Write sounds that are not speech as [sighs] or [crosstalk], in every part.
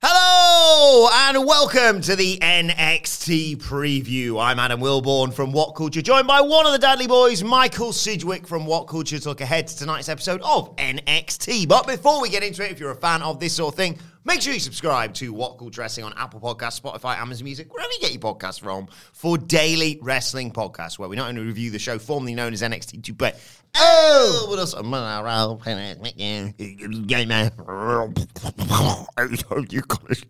Hello and welcome to the NXT preview. I'm Adam Wilbourn from What Culture, joined by one of the Dadley boys, Michael Sidgwick from What Culture, to look ahead to tonight's episode of NXT. But before we get into it, if you're a fan of this sort of thing, make sure you subscribe to What Culture Wrestling on Apple Podcasts, Spotify, Amazon Music, wherever you get your podcasts from, for daily wrestling podcasts, where we not only review the show formerly known as NXT 2, but oh, what else? You got it.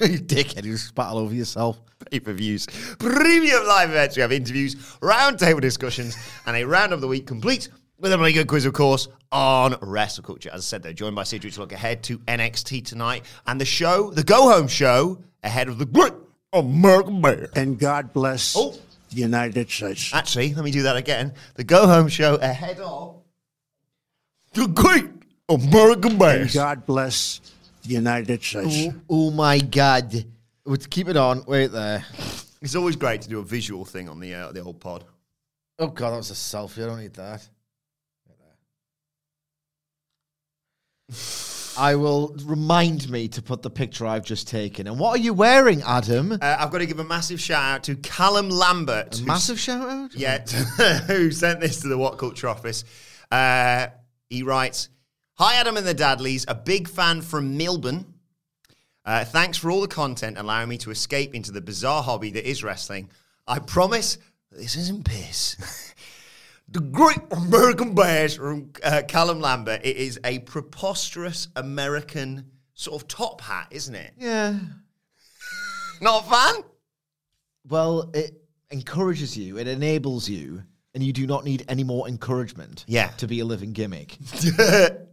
you dickhead, you spat all over yourself. pay per views, premium live events. We have interviews, roundtable discussions, and a round of the week complete with a really good quiz, of course, on wrestle culture. As I said, they're joined by Cedric to look ahead to NXT tonight and the show, the go home show, ahead of the great American Bear. and God bless Oh. the United States. Actually, let me do that again. The go home show ahead of the great American Bear. And God bless the United States. Oh, oh my god. Let's keep it on. Wait there. It's always great to do a visual thing on the uh, the old pod. Oh god, that was a selfie. I don't need that. Wait there. I will remind me to put the picture I've just taken. And what are you wearing, Adam? Uh, I've got to give a massive shout out to Callum Lambert. a massive shout out? Yeah, [laughs] who sent this to the What Culture office. Uh, he writes Hi, Adam and the Dadleys, a big fan from Melbourne. Uh, thanks for all the content allowing me to escape into the bizarre hobby that is wrestling. I promise this isn't piss. [laughs] the Great American Bash from uh, Callum Lambert. It is a preposterous American sort of top hat, isn't it? Yeah. Not a fan? Well, it encourages you, it enables you, and you do not need any more encouragement Yeah. to be a living gimmick. [laughs]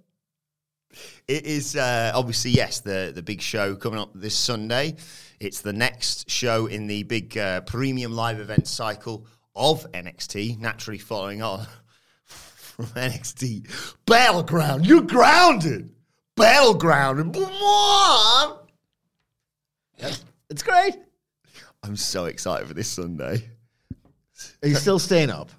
It is uh, obviously yes the the big show coming up this Sunday. It's the next show in the big uh, premium live event cycle of NXT. Naturally, following on [laughs] from NXT Battleground. You're grounded. Battleground. It's great. I'm so excited for this Sunday. Are you still staying up?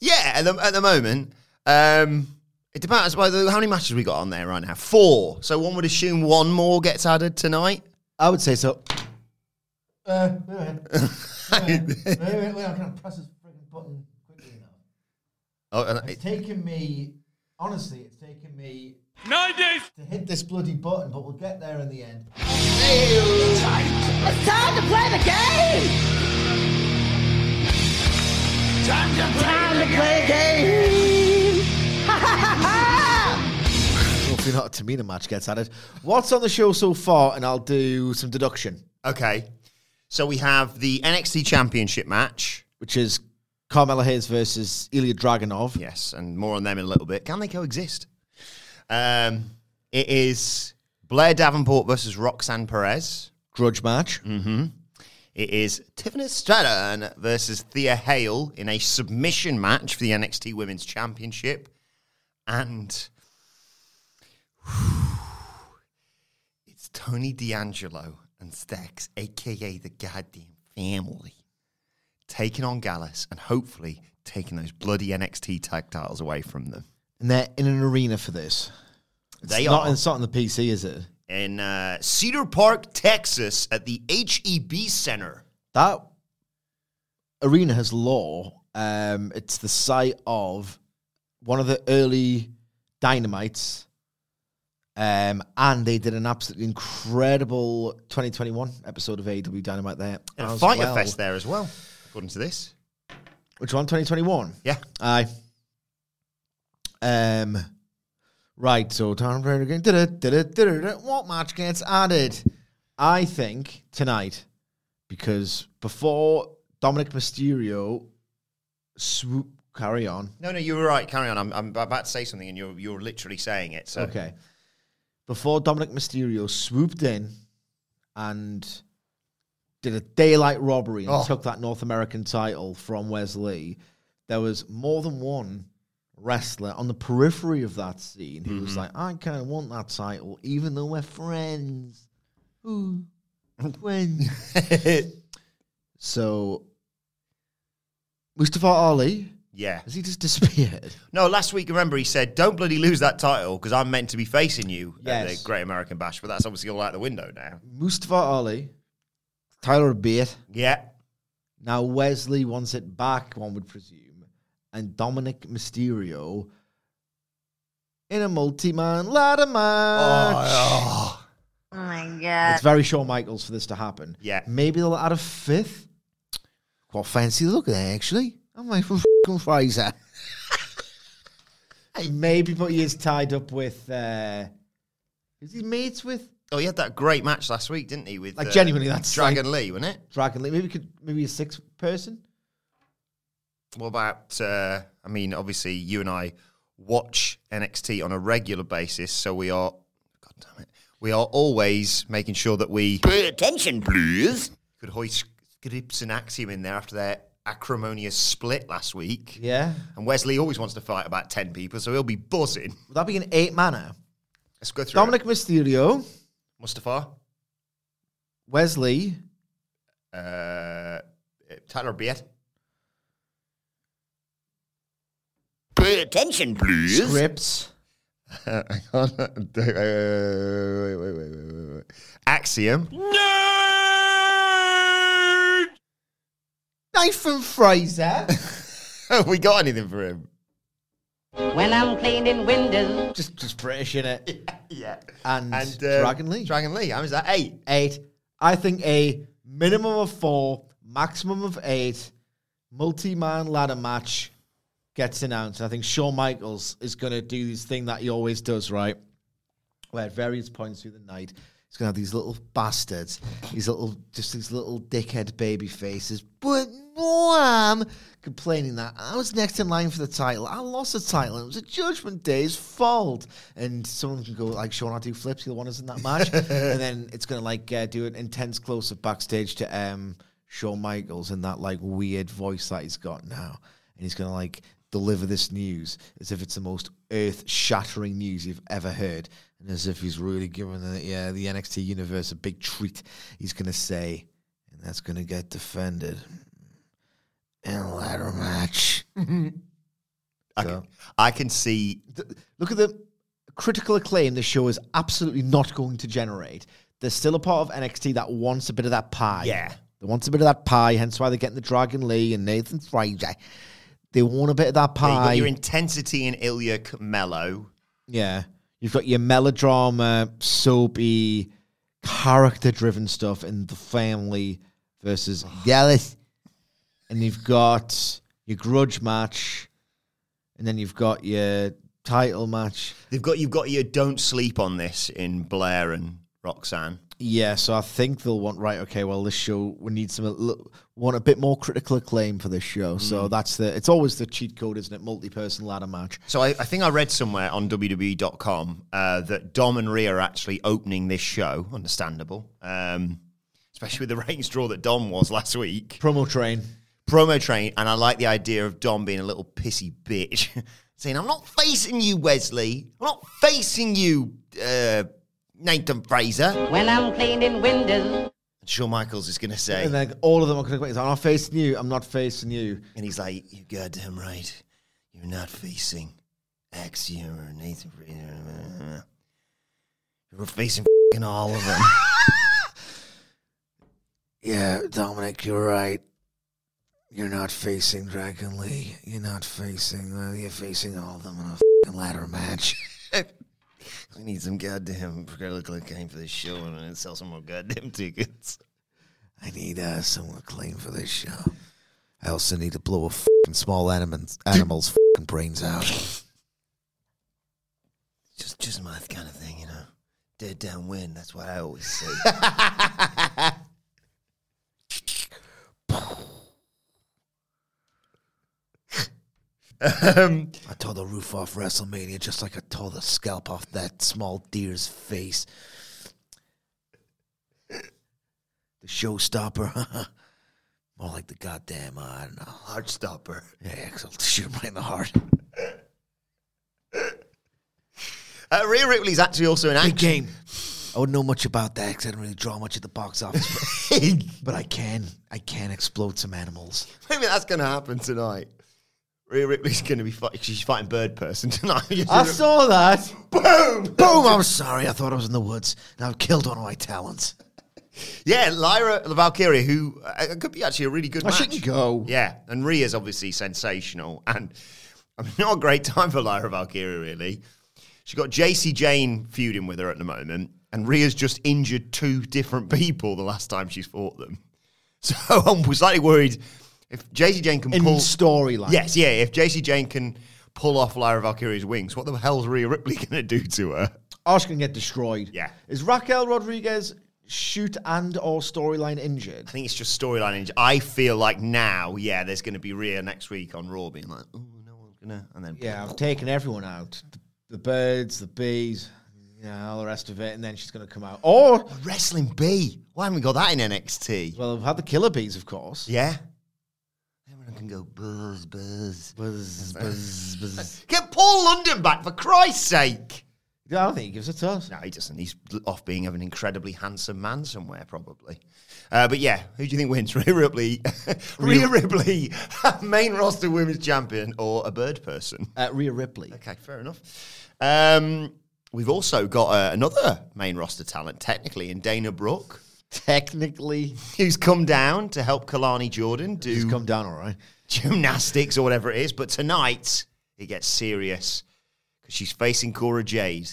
Yeah, at the, at the moment, um, it depends. How many matches we got on there right now? Four. So one would assume one more gets added tonight. I would say so. [laughs] Uh, wait, wait, wait, I can't press this freaking button quickly enough. Oh, and It's it- taken me, honestly, it's taken me nine days to hit this bloody button, but we'll get there in the end. It's time to play the game! Time to play the game! Ha ha ha ha! Hopefully not a Tamina match gets added. What's on the show so far? And I'll do some deduction, Okay. So we have the NXT Championship match. which is Carmelo Hayes versus Ilya Dragunov. Yes, and more on them in a little bit. Can they coexist? Um, it is Blair Davenport versus Roxanne Perez. Grudge match. It is Tiffany Stratton versus Thea Hale in a submission match for the NXT Women's Championship. And [sighs] it's Tony D'Angelo and Stacks, aka the goddamn family, taking on Gallus and hopefully taking those bloody NXT tag titles away from them. And they're in an arena for this. They not, are. It's not on the PC, is it? In uh, Cedar Park, Texas, at the HEB Center. That arena has law. Um, it's the site of one of the early dynamites Um, and they did an absolutely incredible 2021 episode of AEW Dynamite there. And a Fighter well. Fest there as well, according to this. Which one? 2021? Yeah. Aye. Um, right, so Tom Brady again. What match gets added? I think tonight, because before Dominik Mysterio swoop, carry on. No, no, you were right. Carry on. I'm, I'm about to say something, and you're you're literally saying it. So Okay. Before Dominik Mysterio swooped in and did a daylight robbery and Oh. took that North American title from Wes Lee, there was more than one wrestler on the periphery of that scene who Mm-hmm. was like, I kind of want that title, even though we're friends. [laughs] Ooh, friends. [laughs] so, Mustafa Ali, yeah. has he just disappeared? [laughs] No, last week, remember, he said, "Don't bloody lose that title because I'm meant to be facing you at Yes. the Great American Bash." But that's obviously all out the window now. Mustafa Ali, Tyler Bate, Yeah, Now Wes Lee wants it back, one would presume, and Dominik Mysterio in a multi-man ladder match. Oh, Oh my god. It's very Shawn Michaels for this to happen. Yeah. maybe they'll add a fifth. Quite fancy look there, actually. I'm like from [laughs] f***ing Frazer. maybe, but he is tied up with. Uh, is he mates with oh, he had that great match last week, didn't he? With Like, uh, genuinely, that's Dragon Lee, wasn't it? Dragon Lee? Maybe could maybe a sixth person. What about? Uh, I mean, obviously, you and I watch NXT on a regular basis, so we are. God damn it, we are always making sure that we pay attention, please. Could hoist Scrypts and Axiom in there after their acrimonious split last week. Yeah, And Wes Lee always wants to fight about ten people, so he'll be buzzing. would that be an eight manner? Let's go through. Dominik Mysterio. Mustafa, Wes Lee, uh, Tyler Bate. Pay attention, please. Scrypts. Uh, [laughs] hang on. [laughs] wait, wait, wait, wait, wait, wait, wait. Axiom. Nathan Frazer. Have [laughs] we got anything for him? When I'm cleaning windows. just just British in it. [laughs] Yeah. And, um, Dragon Lee. Dragon Lee. How is that? Eight. eight. I think a minimum of four, maximum of eight, multi-man ladder match gets announced. I think Shawn Michaels is going to do this thing that he always does, right? Where at various points through the night, he's going to have these little bastards, these little, just these little dickhead baby faces. But I'm complaining that I was next in line for the title. I lost the title. It was a Judgment Day's fault. And someone can go like, Sean, I do flips. The one who's in that match. [laughs] and then it's going to like uh, do an intense close up backstage to um, Shawn Michaels in that like weird voice that he's got now. And he's going to like deliver this news as if it's the most earth shattering news you've ever heard. And as if he's really giving the, yeah, the NXT universe a big treat. He's going to say, and that's going to get defended in a ladder match. [laughs] I, So- can, I can see. Th- Look at the critical acclaim the show is absolutely not going to generate. There's still a part of NXT that wants a bit of that pie. Yeah. They want a bit of that pie, hence why they're getting the Dragon Lee and Nathan Frazer. They want a bit of that pie. got your intensity in Ilya Melo. Yeah. You've got your melodrama, soapy, character driven stuff in the family versus Gallus. And you've got your grudge match. And then you've got your title match. They've got you've got your don't sleep on this in Blair and Roxanne. Yeah, so I think they'll want right. Okay, well, this show we need some want a bit more critical acclaim for this show. So that's the. It's always the cheat code, isn't it? Multi-person ladder match. So I, I think I read somewhere on WWE.com uh, that Dom and Rhea are actually opening this show. Understandable, um, especially with the [laughs] ratings draw that Dom was last week. Promo train. Promo train, and I like the idea of Dom being a little pissy bitch, [laughs] saying, "I'm not facing you, Wes Lee. I'm not facing you, uh, Nathan Frazer." When I'm cleaning windows. And Shawn Michaels is going to say, And then all of them are going to go. I'm not facing you. I'm not facing you. And he's like, "You goddamn right. You're not facing Axiom or Nathan. Frazer. You're [laughs] facing fing [laughs] all of them." Yeah, Dominic, you're right. You're not facing Dragon Lee. You're not facing. Uh, you're facing all of them in a ladder match. [laughs] I need some goddamn Gorilla Acclaim for this show and sell some more goddamn tickets. I need uh, someone to claim for this show. I also need to blow a fucking small animal's, animal's fucking brains out. Just just my kind of thing, you know. Dead downwind, that's what I always say. [laughs] um, I tore the roof off WrestleMania just like I tore the scalp off that small deer's face. The showstopper. [laughs] More like the goddamn, uh, I don't know. Heartstopper. Yeah, excellent. Shoot him right in the heart. Uh, Rhea Ripley's actually also an Big game. I wouldn't know much about that because I didn't really draw much at the box office. But, [laughs] but I can. I can explode some animals. Maybe that's going to happen tonight. Rhea Ripley's going to be fighting. She's fighting Bird Person tonight. [laughs] I saw that. Boom! Boom! I'm sorry. I thought I was in the woods. And I've killed one of my talents. Yeah, Lyra the Valkyrie, who uh, could be actually a really good I match. shouldn't go. Yeah, and Rhea's obviously sensational, and I mean, [laughs] not a great time for Lyra Valkyria, really. She's got Jacy Jayne feuding with her at the moment, and Rhea's just injured two different people the last time she's fought them. [laughs] So I'm slightly worried if Jacy Jayne can In pull storyline. Yes, yeah, if Jacy Jayne can pull off Lyra Valkyria's wings, what the hell's Rhea Ripley [laughs] going to do to her? Ash can get destroyed. Yeah. Is Raquel Rodriguez shoot and or storyline injured? I think it's just storyline. injured. I feel like now, yeah, there's going to be Rhea next week on Raw being like, oh, no one's going to, and then Yeah, I've taken everyone out. The, the birds, the bees, you know, all the rest of it, and then she's going to come out. Or, A Wrestling bee. Why haven't we got that in NXT? well, we've had the killer bees, of course. Yeah. Everyone can go buzz, buzz. Buzz, buzz, buzz. Get Paul London back, for Christ's sake. I don't think he gives a toss. No, he doesn't. He's off being an incredibly handsome man somewhere, probably. Uh, but yeah, who do you think wins? [laughs] Rhea Ripley, [laughs] Rhea Ripley, [laughs] main roster women's champion, or a bird person? Uh, Rhea Ripley. Okay, fair enough. Um, we've also got uh, another main roster talent, technically, in Dana Brooke, Technically, who's come down to help Kelani Jordan he's do come down all right. gymnastics or whatever it is. But tonight, it gets serious because she's facing Cora Jade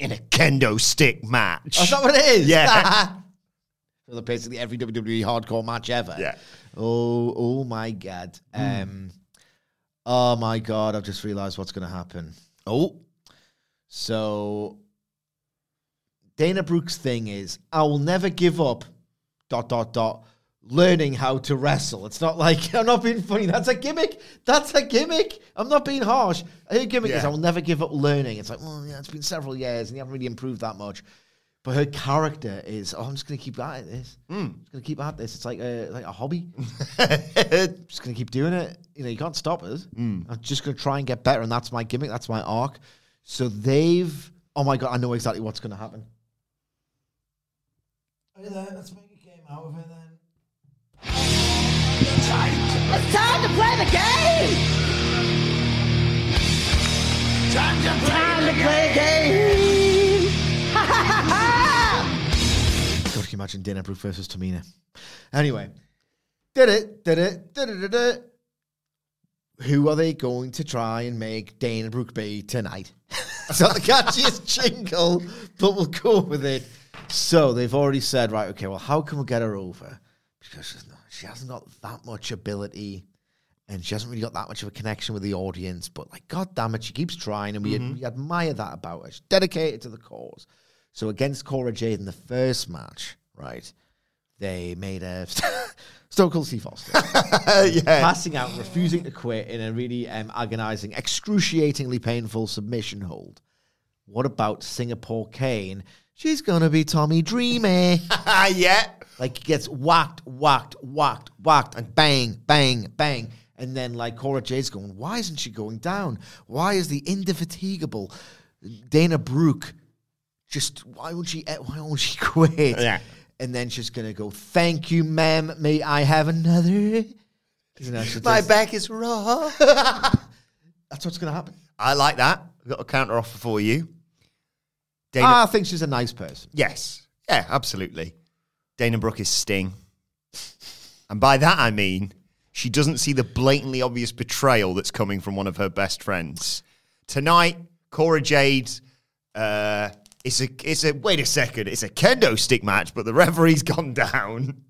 in a kendo stick match. Oh, is that what it is? Yeah. [laughs] well, basically every WWE hardcore match ever. Yeah. Oh, oh my god. Um, oh my god. I've just realised what's going to happen. oh, So Dana Brooke's thing is, I will never give up. Dot dot dot. Learning how to wrestle. It's not like [laughs] I'm not being funny. That's a gimmick. That's a gimmick. I'm not being harsh. Her gimmick is I will never give up learning. It's like, well, yeah, it's been several years and you haven't really improved that much. But her character is, oh, I'm just going to keep at this. Hmm. I'm just going to keep at this. It's like a like a hobby. [laughs] just going to keep doing it. You know, you can't stop us. Hmm. I'm just going to try and get better, and that's my gimmick. That's my arc. So they've. Oh my god, I know exactly what's going to happen. Let's make a game out of it then. It's time to play the game! Time to play, the game! Ha ha ha ha! God, can you imagine Dana Brooke versus Tamina? Anyway, did it, did it, did it, did it. Who are they going to try and make Dana Brooke be tonight? it's not the catchiest jingle, but we'll go with it. So they've already said, right, okay, well, how can we get her over? Because she's not, she hasn't got that much ability and she hasn't really got that much of a connection with the audience. But like, god damn it, she keeps trying, and we, we admire that about her. She's dedicated to the cause. So against Cora Jade in the first match, right? They made a [laughs] Stone Cold Steve Austin [laughs] yeah. passing out, refusing to quit in a really um, agonizing, excruciatingly painful submission hold. What about Singapore cane? She's gonna be Tommy Dreamer. [laughs] yeah. Like he gets whacked, whacked, whacked, whacked, and bang, bang, bang. And then like Cora Jade's going, why isn't she going down? Why is the indefatigable Dana Brooke just why won't she eh, why won't she [laughs] quit? Yeah. And then she's gonna go, Thank you, ma'am. May I have another? You know, she'll My back is raw. [laughs] That's what's gonna happen. I like that. I've got a counter offer for you. Dana, Ah, I think she's a nice person. yes. Yeah, absolutely. Dana Brooke is Sting. And by that I mean she doesn't see the blatantly obvious betrayal that's coming from one of her best friends. Tonight, Cora Jade Uh, it's a it's a wait a second. It's a kendo stick match, but the referee's [laughs] gone down,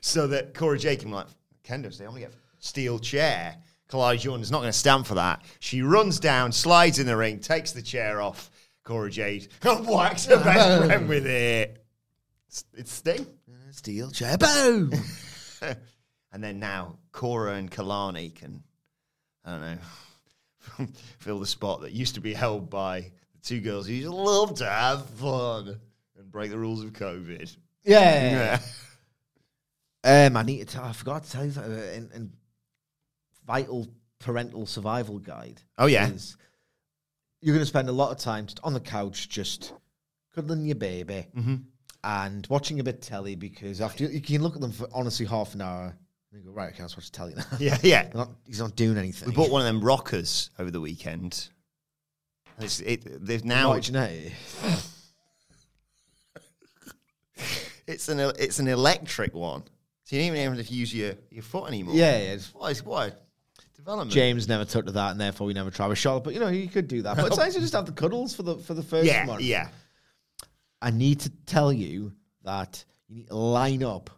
so that Cora Jade can like kendo stick. I'm gonna get a steel chair. Kelani Jordan's not going to stand for that. She runs down, slides in the ring, takes the chair off. Cora Jade whacks her best friend with it. It's, it's Sting. Steel chair. Boom. [laughs] And then now Cora and Kelani can, I don't know, [laughs] fill the spot that used to be held by the two girls who just love to have fun and break the rules of COVID. Yeah. Um, I need to. Tell, I forgot to tell you that in, in vital parental survival guide. Oh, yeah. is you're going to spend a lot of time just on the couch, just cuddling your baby Mm-hmm. and watching a bit of telly because after you can look at them for honestly half an hour. And you go right, okay, let's watch telly now. [laughs] Yeah, yeah. Not- he's not doing anything. We bought one of them rockers over the weekend. It's, it, they've now Right, [laughs] Jeanette. it's an it's an electric one, so you don't even have to use your, your foot anymore. Yeah, yeah. it's- Why? Why? Development. James never took to that, and therefore we never tried with Charlotte. But you know, he could do that. But it's nice to just have the cuddles for the for the first Yeah, month. yeah. I need to tell you that you need to line up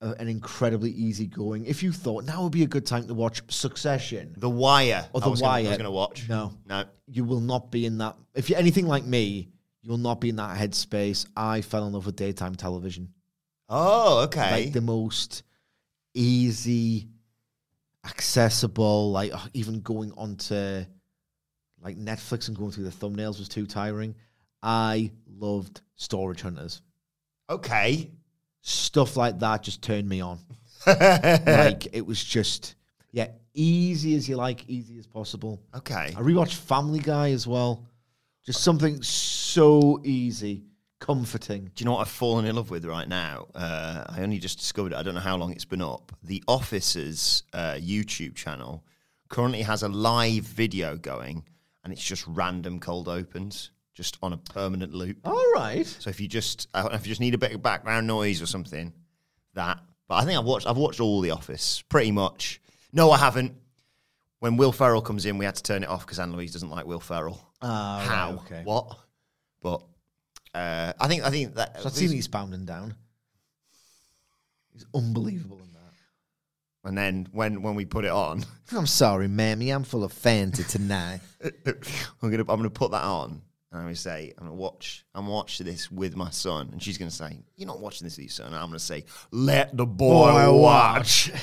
an incredibly easygoing. If you thought now would be a good time to watch Succession, The Wire. Or I The was gonna- I was Wire. going to watch. No. no. you will not be in that. If you're anything like me, you will not be in that headspace. I fell in love with daytime television, Oh, okay. like the most easy, accessible. Like uh, even going onto like Netflix and going through the thumbnails was too tiring. I loved Storage Hunters. okay. stuff like that just turned me on. [laughs] like it was just yeah, easy as you like, easy as possible. Okay. I rewatched Family Guy as well. Just something so easy, comforting. Do you know what I've fallen in love with right now? Uh, I only just discovered it. I don't know how long it's been up. The Office's uh, YouTube channel currently has a live video going, and it's just random cold opens, just on a permanent loop. All right. So if you just uh, if you just need a bit of background noise or something, that. But I think I've watched I've watched all the Office pretty much. No, I haven't. When Will Ferrell comes in, we had to turn it off because Anne Louise doesn't like Will Ferrell. Right, How? okay. What? But uh, I think I think that So I've seen he's bound and down. He's unbelievable in that. And then when when we put it on, [laughs] I'm sorry, mammy. I'm full of Fanta tonight. [laughs] I'm gonna I'm gonna put that on. And I'm gonna say, I'm gonna watch I'm gonna watch this with my son. And she's gonna say, You're not watching this with your son. And I'm gonna say, Let the boy, Boy, watch. [laughs]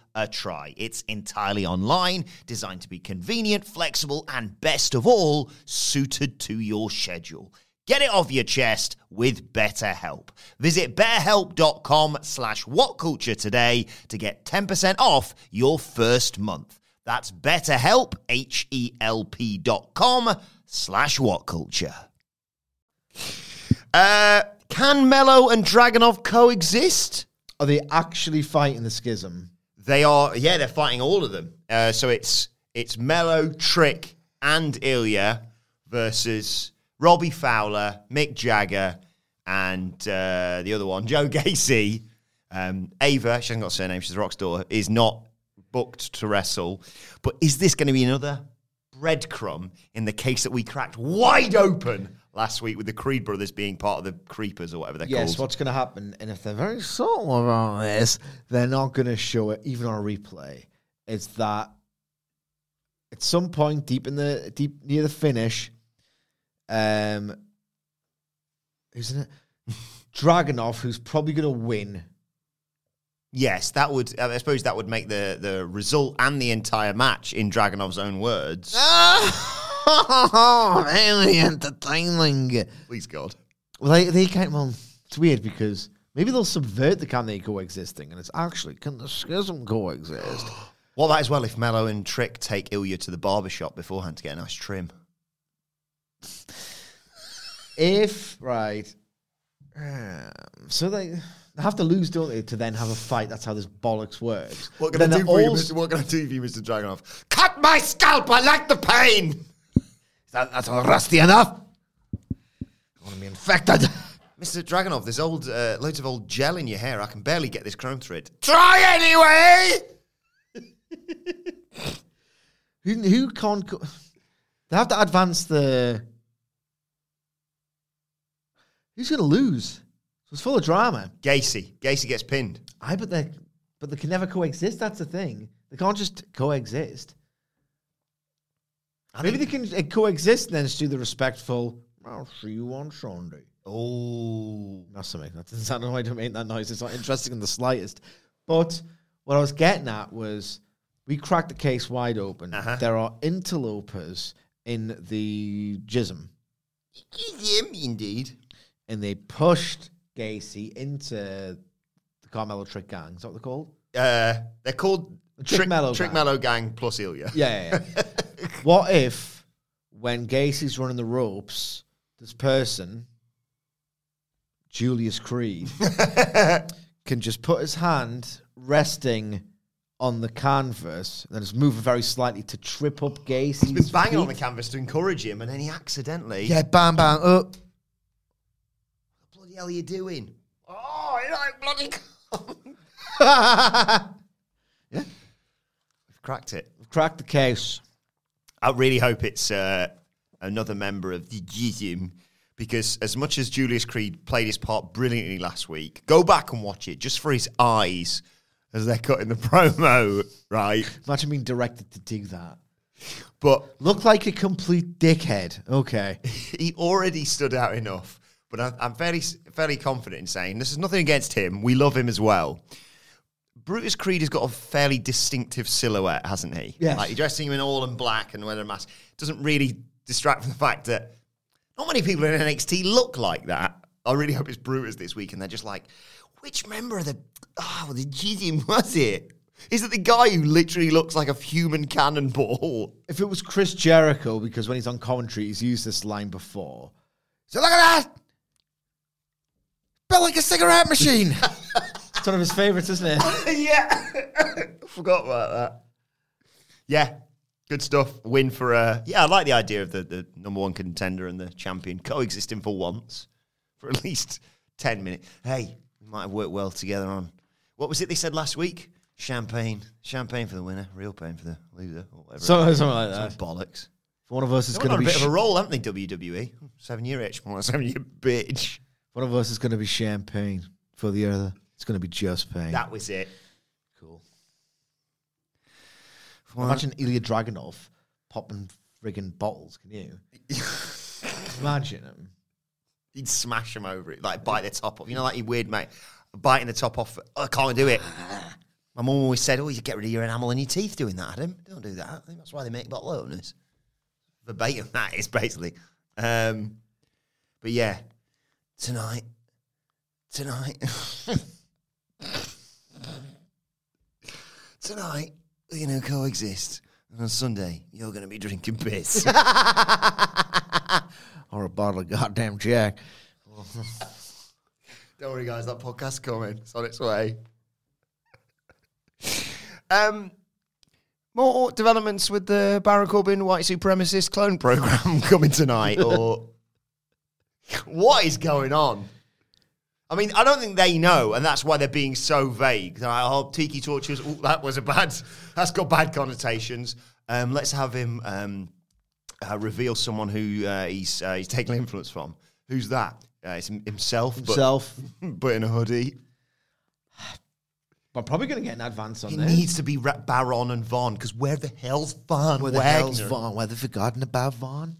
a try. It's entirely online, designed to be convenient, flexible, and best of all, suited to your schedule. Get it off your chest with BetterHelp. Visit betterhelp.com slash whatculture today to get 10% off your first month. That's betterhelp, H-E-L-P dot com slash whatculture. Uh, can Melo and Dragunov coexist? Are they actually fighting the schism? They are, yeah, they're fighting all of them. Uh, so it's it's Melo, Trick, and Ilya versus Robbie Fowler, Mick Jagger, and uh, the other one, [laughs] Joe Gacy. Um, Ava, she hasn't got a surname, she's Rock's daughter, is not booked to wrestle. But is this going to be another breadcrumb in the case that we cracked wide open last week with the Creed brothers being part of the Creepers or whatever they're Yes, called? Yes, what's going to happen? And if they're very subtle about this, they're not going to show it even on a replay. It's that at some point deep in the deep near the finish, um, isn't it [laughs] Dragunov, who's probably going to win? Yes, that would. I suppose that would make the the result and the entire match, in Dragunov's own words. [laughs] Oh, [laughs] very entertaining. Please God. Well, they they can't. Well, it's weird because maybe they'll subvert the can they coexisting, and it's actually can the schism coexist? [gasps] What about as well if Melo and Trick take Ilya to the barber shop beforehand to get a nice trim? if right, um, so they. They have to lose, don't they, to then have a fight? That's how this bollocks works. What can I do for you, Mr. What can I do for you, Mr. Cut my scalp. I like the pain. Is that, that's all rusty enough? I want to be infected. Mr. Dragunov, there's old uh, loads of old gel in your hair. I can barely get this chrome thread. Try anyway. [laughs] Who, who can't? Co- they have to advance the. Who's going to lose? So it's full of drama. Gacy. Gacy gets pinned. I but they, but they can never coexist. That's the thing. They can't just coexist. Maybe they can uh, coexist and then just do the respectful. I'll see you on Sunday. Oh. That's something. That doesn't sound like I don't make that noise. It's not interesting in the slightest. But what I was getting at was we cracked the case wide open. Uh-huh. There are interlopers in the jism, Indeed. and they pushed Gacy into the Carmelo Trick Gang. Is that what they're called? Uh, they're called Trick Melo Trick Gang. Melo Gang plus Ilya. Yeah, yeah, yeah. [laughs] what if when Gacy's running the ropes, this person, Julius Creed, [laughs] can just put his hand resting on the canvas and then just move very slightly to trip up Gacy's He's been banging on the canvas to encourage him, and then he accidentally. Yeah, bam, bam, up. What the bloody hell are you doing? Oh, you like bloody. [laughs] [laughs] Yeah. We've cracked it. We've cracked the case. I really hope it's uh, another member of the Jizim because as much as Julius Creed played his part brilliantly last week, go back and watch it just for his eyes as they're cutting the [laughs] promo, right? Imagine being directed to do that. But Look like a complete dickhead. Okay. [laughs] he already stood out enough. But I, I'm fairly fairly confident in saying this is nothing against him. We love him as well. Brutus Creed has got a fairly distinctive silhouette, hasn't he? Yes. Like you're dressing him in all in black and wearing a mask doesn't really distract from the fact that not many people in NXT look like that. I really hope it's Brutus this week, and they're just like, which member of the oh the GDM was it? Is it the guy who literally looks like a human cannonball? If it was Chris Jericho, because when he's on commentary, he's used this line before. So look at that. Built like a cigarette machine. [laughs] It's one of his favorites, isn't it? [laughs] yeah. [laughs] Forgot about that. Yeah. Good stuff. Win for uh yeah, I like the idea of the, the number one contender and the champion coexisting for once. For at least ten minutes. Hey, we might have worked well together on what was it they said last week? Champagne. Champagne for the winner, real pain for the loser, or whatever. So- something like Some that. bollocks. One of us is going to be a bit sh- of a role, haven't they, WWE? Seven year itch, seven year bitch. one of us is going to be champagne for the other. It's going to be just pain. That was it. cool. Imagine Ilya Dragunov popping friggin' bottles. Can you [laughs] imagine him? He'd smash him over it, like bite the top off. You know, like you weird mate, biting the top off. I can't do it. [laughs] My mum always said, "Oh, you get rid of your enamel in your teeth doing that, Adam. Don't do that. I think that's why they make bottle openers." Verbatim, [laughs] that is basically. Um, but yeah, tonight, tonight, tonight, we're gonna coexist. And on Sunday, you're gonna be drinking piss. [laughs] [laughs] or a bottle of goddamn Jack. [laughs] Don't worry, guys. That podcast's coming. It's on its way. um, more developments with the Baron Corbin white supremacist clone program coming tonight, or what is going on? I mean, I don't think they know, and that's why they're being so vague. They're like, oh, tiki tortures. Ooh, that was a bad. [laughs] That's got bad connotations. Um, let's have him um, uh, reveal someone who uh, he's uh, he's taking influence from. Who's that? Uh, it's him- himself. but- Himself. [laughs] but, in a hoodie. I'm probably going to get an advance on It this. needs to be Ra- Baron and Von because where the hell's Von Where the Wagner? hell's Von? Where they forgotten about Von?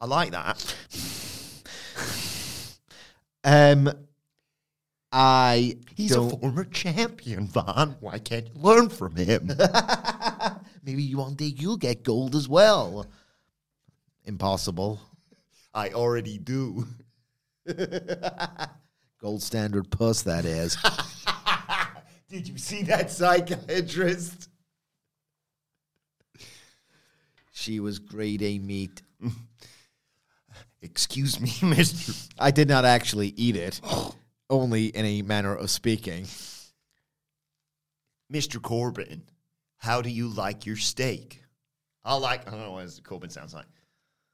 I like that. [sighs] Um, I He's a don't. former champion, Von. Why can't you learn from him? [laughs] Maybe one day you'll get gold as well. Impossible. I already do. [laughs] Gold standard puss, that is. [laughs] Did you see that psychiatrist? she was grade A meat. Excuse me, Mister. I did not actually eat it, only in a manner of speaking. Mr. Corbin, how do you like your steak? I like. I don't know what. Corbin sounds like.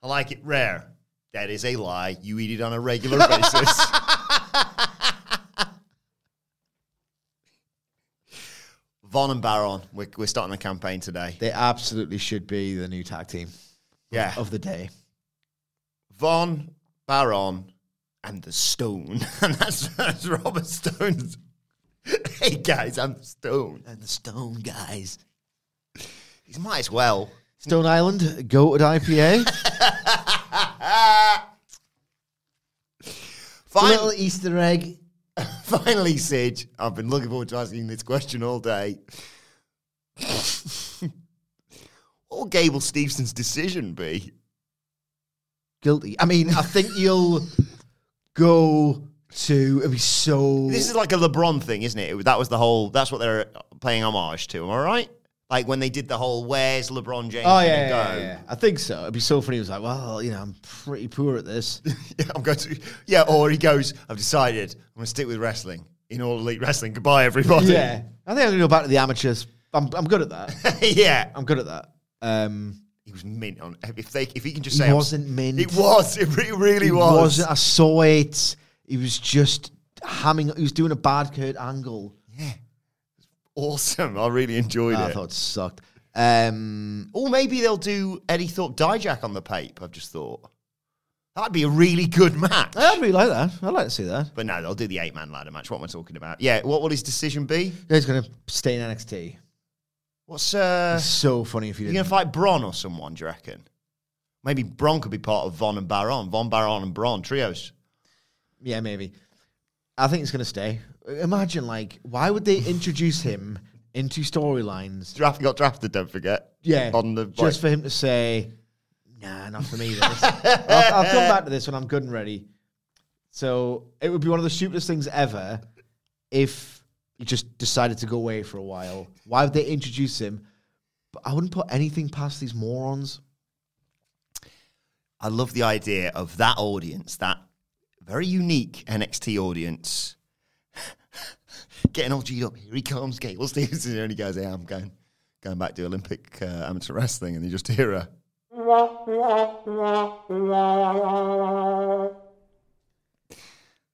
I like it rare. That is a lie. You eat it on a regular [laughs] basis. Von and Baron, we're, we're starting the campaign today. They absolutely should be the new tag team Yeah. of the day. Von, Baron, and the Stone. [laughs] And that's, that's Robert Stone's. hey guys, I'm the Stone. And the stone guys. He might as well. Stone Island, goated IPA. [laughs] Final Little Easter egg. [laughs] Finally, Sid, I've been looking forward to asking this question all day. what will Gable Steveson's decision be? Guilty. I mean, I think you'll go to. It'd be so. This is like a LeBron thing, isn't it? It- That was the whole. That's what they're paying homage to. Am I right? Like when they did the whole "Where's LeBron James?" Oh yeah, go? yeah, yeah. I think so. It'd be so funny. He was like, "Well, you know, I'm pretty poor at this." [laughs] Yeah, I'm going to. Yeah, or he goes, "I've decided I'm going to stick with wrestling in all elite wrestling. Goodbye, everybody." yeah, I think I'm gonna go back to the amateurs. I'm, I'm good at that. [laughs] yeah. I'm good at that. Um, He was mint on. If they, if he can just say, I'm- wasn't mint. It was. It re- really he was. wasn't. I saw it. He was just hamming. He was doing a bad Kurt Angle. Yeah, awesome. I really enjoyed I it. I thought it sucked. Um, Or maybe they'll do Eddy Thorpe Dijak on the Pape. I've just thought that'd be a really good match. I'd really like that. I'd like to see that. But no, they'll do the eight man ladder match. What am I talking about? Yeah. What will his decision be? Yeah, he's gonna stay in NXT. What's uh? It's so funny if you You didn't. gonna fight Braun or someone? Do you reckon? Maybe Braun could be part of Von and Baron. Von Baron and Braun trios. Yeah, maybe. I think he's gonna stay. Imagine like, why would they introduce him into storylines? Draft got drafted. Don't forget. Yeah, On the just for him to say, "Nah, not for me." This. I'll, I'll come back to this when I'm good and ready. So it would be one of the stupidest things ever if he just decided to go away for a while. Why would they introduce him? But I wouldn't put anything past these morons. I love the idea of that audience, that very unique NXT audience, [laughs] getting all G'd up. Here he comes, Gable Steveson. And he goes, Yeah, I'm going, going back to Olympic uh, amateur wrestling. And you just hear a.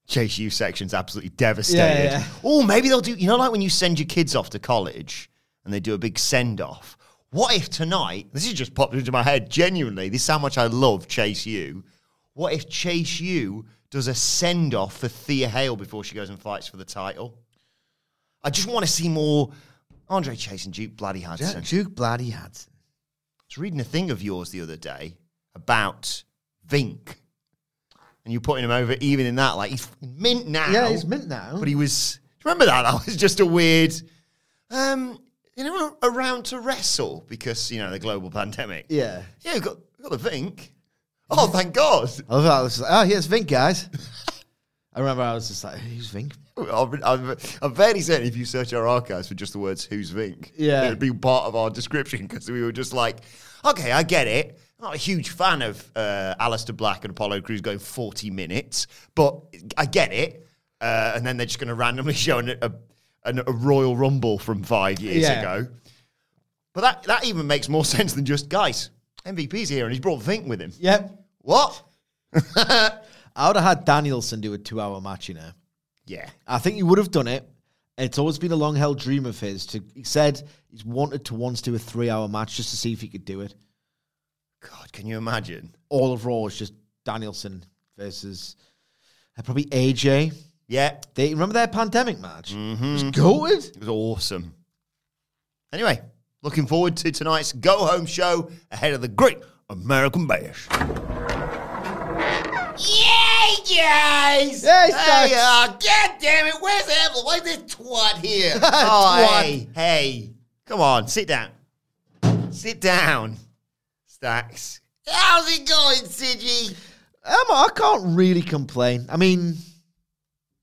Chase U section's absolutely devastated. Yeah, yeah. Oh, maybe they'll do, you know, like when you send your kids off to college and they do a big send off. What if tonight, this has just popped into my head, genuinely, this is how much I love Chase U. What if Chase U does a send off for Thea Hale before she goes and fights for the title? I just want to see more Andre Chase and Duke Bloody Hudson. Duke Bloody Hudson. I was reading a thing of yours the other day about Vink. And you're putting him over even in that. Like, he's mint now. Yeah, he's mint now. But he was. Do you remember that? That was just a weird. Um, you know, around to wrestle because, you know, the global pandemic. yeah. Yeah, we've got, we've got the Vink. Oh, thank God. I love was like, oh, here's Vink, guys. [laughs] I remember I was just like, who's Vink? I'm, I'm, I'm fairly certain if you search our archives for just the words "Who's Vink," Yeah. it would be part of our description because we were just like, okay, I get it. I'm not a huge fan of uh, Aleister Black and Apollo Crews going 40 minutes, but I get it. Uh, and then they're just going to randomly [laughs] show an, a, an, a Royal Rumble from five years Yeah. ago. But that, that even makes more [laughs] sense than just, guys, MVP's here and he's brought Vink with him. Yep. What? [laughs] I would have had Danielson do a two hour match, you know. Yeah. I think he would have done it. It's always been a long held dream of his. To he said he's wanted to once do a three hour match just to see if he could do it. God, can you imagine? All of Raw is just Danielson versus uh, probably AJ. Yeah, They remember their pandemic match? Mm-hmm. It was goated. it was awesome. Anyway, looking forward to tonight's go home show ahead of the Great American Bash. Yay, guys! Hey, hey, uh, God damn it! Where's Evelyn? Why's this twat here? oh, [laughs] Twat. hey, hey, come on, sit down. Sit down, Stacks. How's it going, Siggy? Um, I can't really complain. I mean,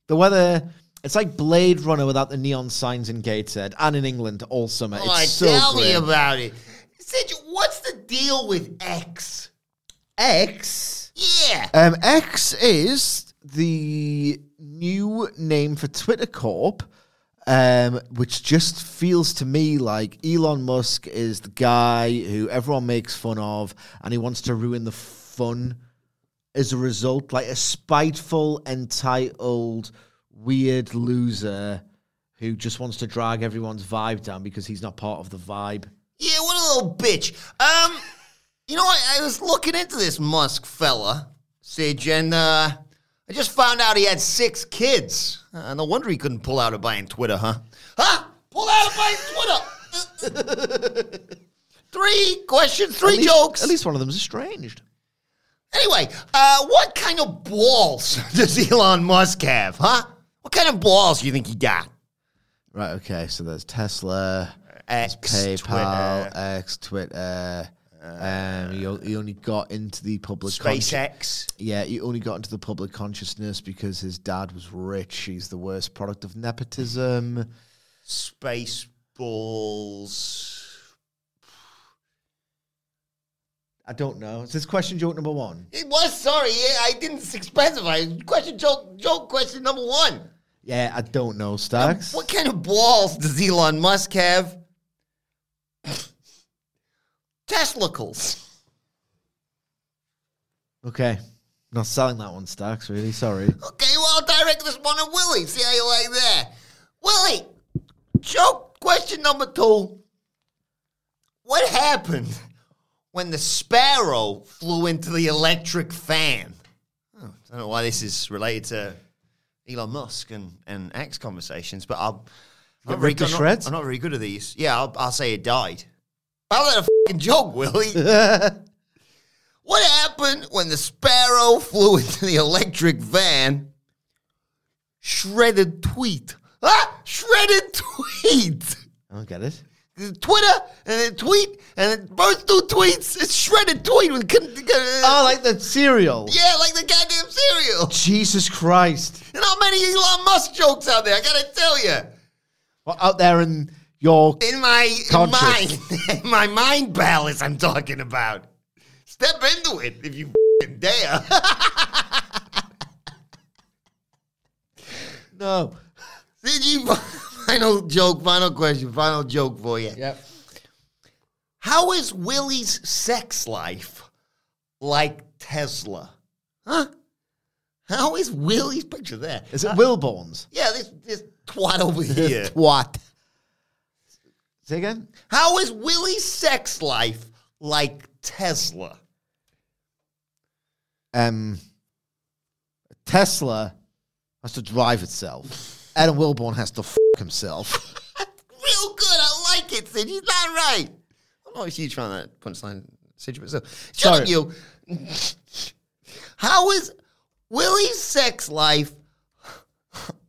the weather. It's like Blade Runner without the neon signs in Gateshead and in England all summer. Oh, it's so tell me about it. Siggy, what's the deal with X? X. Yeah. Um, X is the new name for Twitter Corp, um, which just feels to me like Elon Musk is the guy who everyone makes fun of, and he wants to ruin the fun as a result, like a spiteful, entitled, weird loser who just wants to drag everyone's vibe down because he's not part of the vibe. Yeah, what a little bitch. Um, you know, I, I was looking into this Musk fella, Sidge, and uh, I just found out he had six kids. Uh, no wonder he couldn't pull out of buying Twitter, huh? Huh? Pull out of buying Twitter. [laughs] three questions, three At least- jokes. At least one of them's estranged. Anyway, uh, what kind of balls [laughs] does Elon Musk have, huh? What kind of balls do you think he got? Right. Okay. So there's Tesla. X, PayPal, Twitter, X, Twitter. Um, he, o- he only got into the public consci- SpaceX. yeah, he only got into the public consciousness because his dad was rich. He's the worst product of nepotism. Space balls. I don't know. Is this question joke number one? It was sorry, yeah, I didn't specify. Question joke joke question number one. Yeah, I don't know, Stacks. What kind of balls does Elon Musk have? Testicles. Okay. Not selling that one, Stacks, really. Sorry. Okay, well I'll direct this one at Willie. See how you like that. Willie, joke question number two. What happened when the sparrow flew into the electric fan? Oh, I don't know why this is related to Elon Musk and, and X conversations, but I'll. I'm not, very good, I'm, not. I'm not very good at these. Yeah, I'll, I'll say it died. How's that a fucking joke, Willie? [laughs] what happened when the sparrow flew into the electric van? Shredded tweet. Ah, shredded tweet. I don't get it. Twitter and then tweet and then both do tweets. It's shredded tweet with. con- con- Oh, like the cereal. yeah, like the goddamn cereal. Jesus Christ. And how many Elon Musk jokes out there? I gotta tell you. Well, out there in your. In my Conscious. [laughs] mind, my mind palace, I'm talking about. Step into it if you dare. [laughs] No. CG, [laughs] final joke, final question, final joke for you. Yep. How is Willie's sex life like Tesla? Huh? How is Willie's picture there? Is it Wilbourn's? Yeah, this this twat over here. What? Say again? How is Willie's sex life like Tesla? Um, Tesla has to drive itself. [laughs] Adam Wilbourn has to f himself. [laughs] Real good. I like it, Sid. He's not right. I'm not a huge fan of that punchline situation. So, Sorry. you, how is Willie's sex life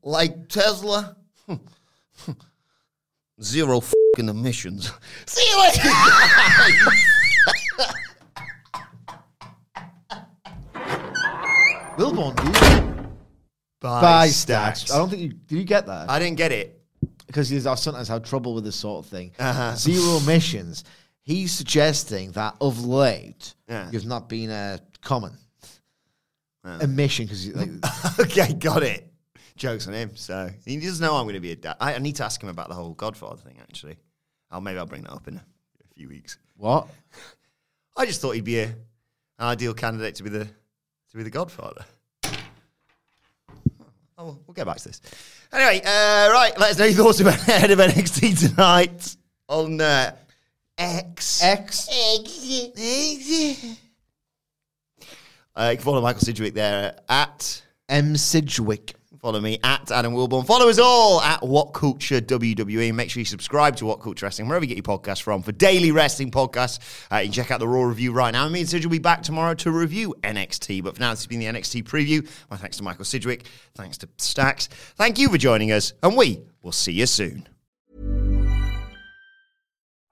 like Tesla? [laughs] Zero fucking emissions. [laughs] See you later. Wilbourn, dude. by, By Stacks. stats. I don't think you did. You get that I didn't get it. because I've sometimes had trouble with this sort of thing. Uh-huh. Zero emissions. He's suggesting that of late, Yeah. you've not been a common emission because like, [laughs] okay, got it. Jokes on him. So he doesn't know I'm going to be a dad. I, I need to ask him about the whole Godfather thing. Actually, I'll maybe I'll bring that up in a, a few weeks. what? [laughs] I just thought he'd be a, an ideal candidate to be the to be the Godfather. Oh, we'll get back to this. Anyway, uh, right. Let us know your thoughts about [laughs] head of NXT tonight on uh, X. X. Uh, you can follow Michael Sidgwick there at M. Sidgwick. Follow me at Adam Wilbourn. Follow us all at What Culture WWE. Make sure you subscribe to What Culture Wrestling, wherever you get your podcasts from, for daily wrestling podcasts. Uh, you can check out the Raw review right now. Me and Sidge will be back tomorrow to review NXT. But for now, this has been the NXT preview. My thanks to Michael Sidgwick. Thanks to Stacks. Thank you for joining us, and we will see you soon.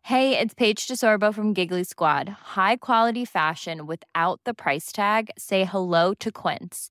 Hey, it's Paige DeSorbo from Giggly Squad. High quality fashion without the price tag. Say hello to Quince.